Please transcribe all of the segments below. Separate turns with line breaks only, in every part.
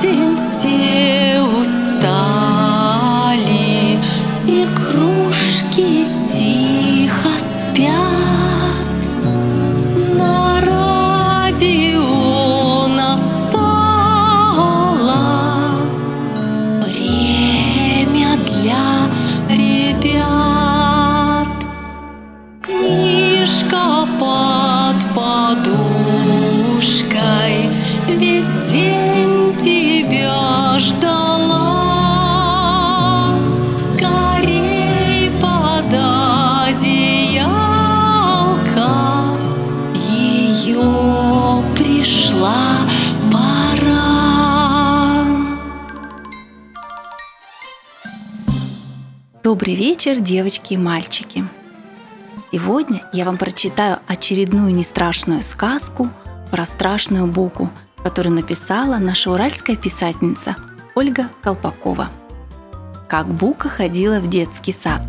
день
Добрый вечер, девочки и мальчики! Сегодня я вам прочитаю очередную нестрашную сказку про страшную буку, которую написала наша уральская писательница Ольга Колпакова. Как бука ходила в детский сад.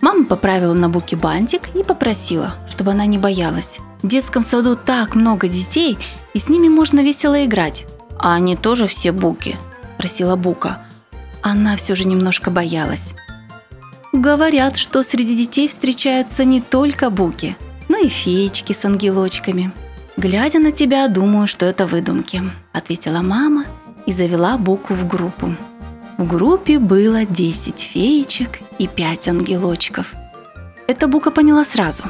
Мама поправила на буке бантик и попросила, чтобы она не боялась. В детском саду так много детей, и с ними можно весело играть. А они тоже все буки, просила бука. Она все же немножко боялась. Говорят, что среди детей встречаются не только буки, но и феечки с ангелочками. Глядя на тебя, думаю, что это выдумки, ответила мама и завела буку в группу. В группе было 10 феечек и 5 ангелочков. Это бука поняла сразу,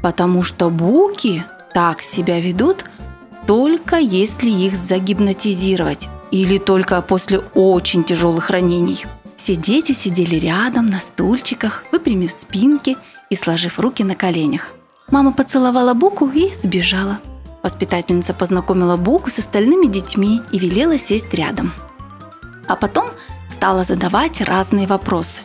потому что буки так себя ведут только если их загипнотизировать или только после очень тяжелых ранений. Все дети сидели рядом на стульчиках, выпрямив спинки и сложив руки на коленях. Мама поцеловала Буку и сбежала. Воспитательница познакомила Буку с остальными детьми и велела сесть рядом. А потом стала задавать разные вопросы.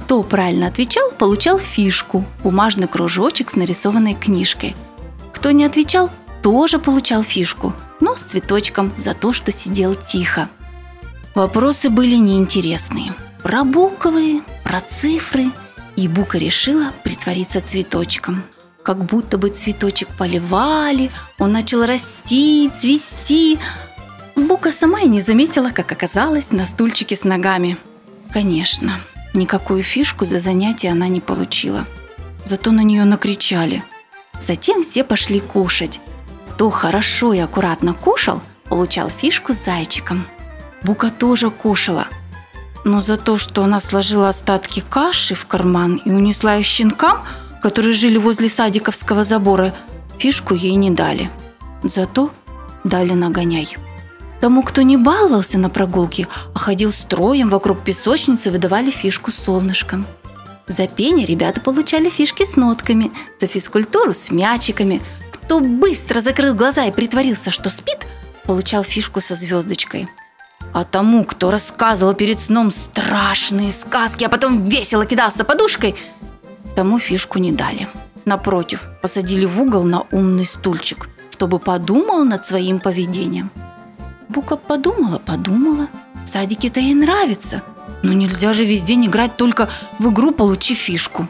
Кто правильно отвечал, получал фишку, бумажный кружочек с нарисованной книжкой. Кто не отвечал, тоже получал фишку, но с цветочком за то, что сидел тихо. Вопросы были неинтересные. Про буквы, про цифры. И Бука решила притвориться цветочком. Как будто бы цветочек поливали, он начал расти, цвести. Бука сама и не заметила, как оказалась на стульчике с ногами. Конечно, никакую фишку за занятие она не получила. Зато на нее накричали. Затем все пошли кушать. Кто хорошо и аккуратно кушал, получал фишку с зайчиком. Бука тоже кушала. Но за то, что она сложила остатки каши в карман и унесла их щенкам, которые жили возле садиковского забора, фишку ей не дали. Зато дали нагоняй. Тому, кто не баловался на прогулке, а ходил строем вокруг песочницы, выдавали фишку солнышком. За пение ребята получали фишки с нотками, за физкультуру с мячиками. Кто быстро закрыл глаза и притворился, что спит, получал фишку со звездочкой. А тому, кто рассказывал перед сном страшные сказки, а потом весело кидался подушкой, тому фишку не дали. Напротив, посадили в угол на умный стульчик, чтобы подумал над своим поведением. Бука подумала, подумала. В садике-то ей нравится. Но нельзя же весь день играть только в игру «Получи фишку».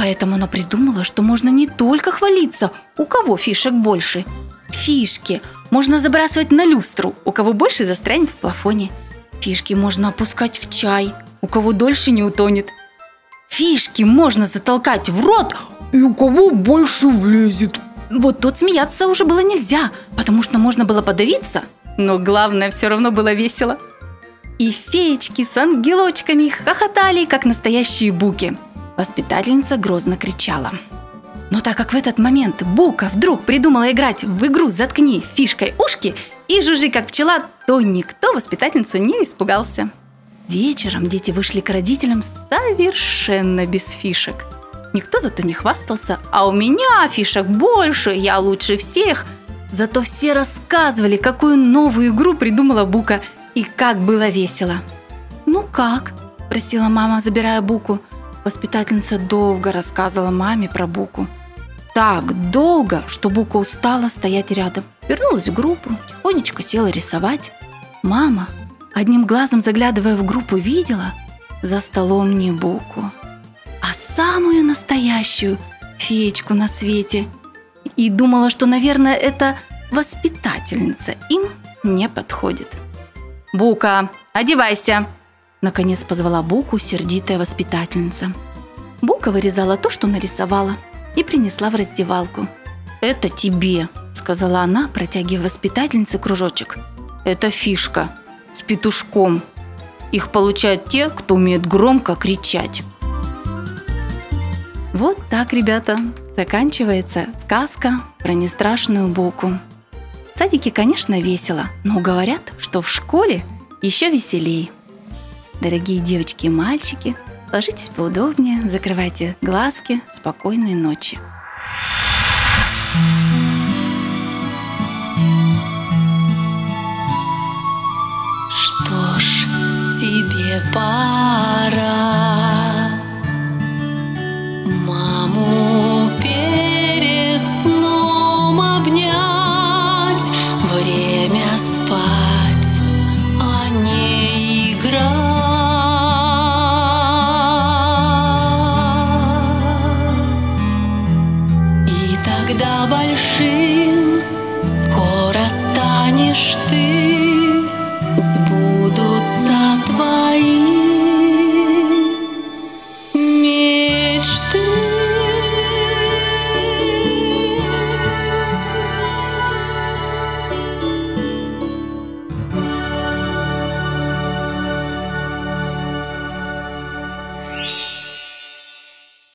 Поэтому она придумала, что можно не только хвалиться, у кого фишек больше. Фишки можно забрасывать на люстру, у кого больше застрянет в плафоне. Фишки можно опускать в чай, у кого дольше не утонет. Фишки можно затолкать в рот, и у кого больше влезет. Вот тут смеяться уже было нельзя, потому что можно было подавиться. Но главное, все равно было весело. И феечки с ангелочками хохотали, как настоящие буки. Воспитательница грозно кричала. Но так как в этот момент Бука вдруг придумала играть в игру «Заткни фишкой ушки» и «Жужжи как пчела», то никто воспитательницу не испугался. Вечером дети вышли к родителям совершенно без фишек. Никто зато не хвастался, а у меня фишек больше, я лучше всех. Зато все рассказывали, какую новую игру придумала Бука и как было весело. «Ну как?» – спросила мама, забирая Буку. Воспитательница долго рассказывала маме про Буку. Так долго, что Бука устала стоять рядом. Вернулась в группу, тихонечко села рисовать. Мама, одним глазом заглядывая в группу, видела за столом не Буку, а самую настоящую феечку на свете. И думала, что, наверное, это воспитательница им не подходит. «Бука, одевайся!» Наконец позвала Буку сердитая воспитательница. Бука вырезала то, что нарисовала, и принесла в раздевалку. «Это тебе», – сказала она, протягивая воспитательнице кружочек. «Это фишка с петушком. Их получают те, кто умеет громко кричать». Вот так, ребята, заканчивается сказка про нестрашную Буку. В садике, конечно, весело, но говорят, что в школе еще веселей. Дорогие девочки и мальчики, ложитесь поудобнее, закрывайте глазки, спокойной ночи.
Что ж, тебе пора ты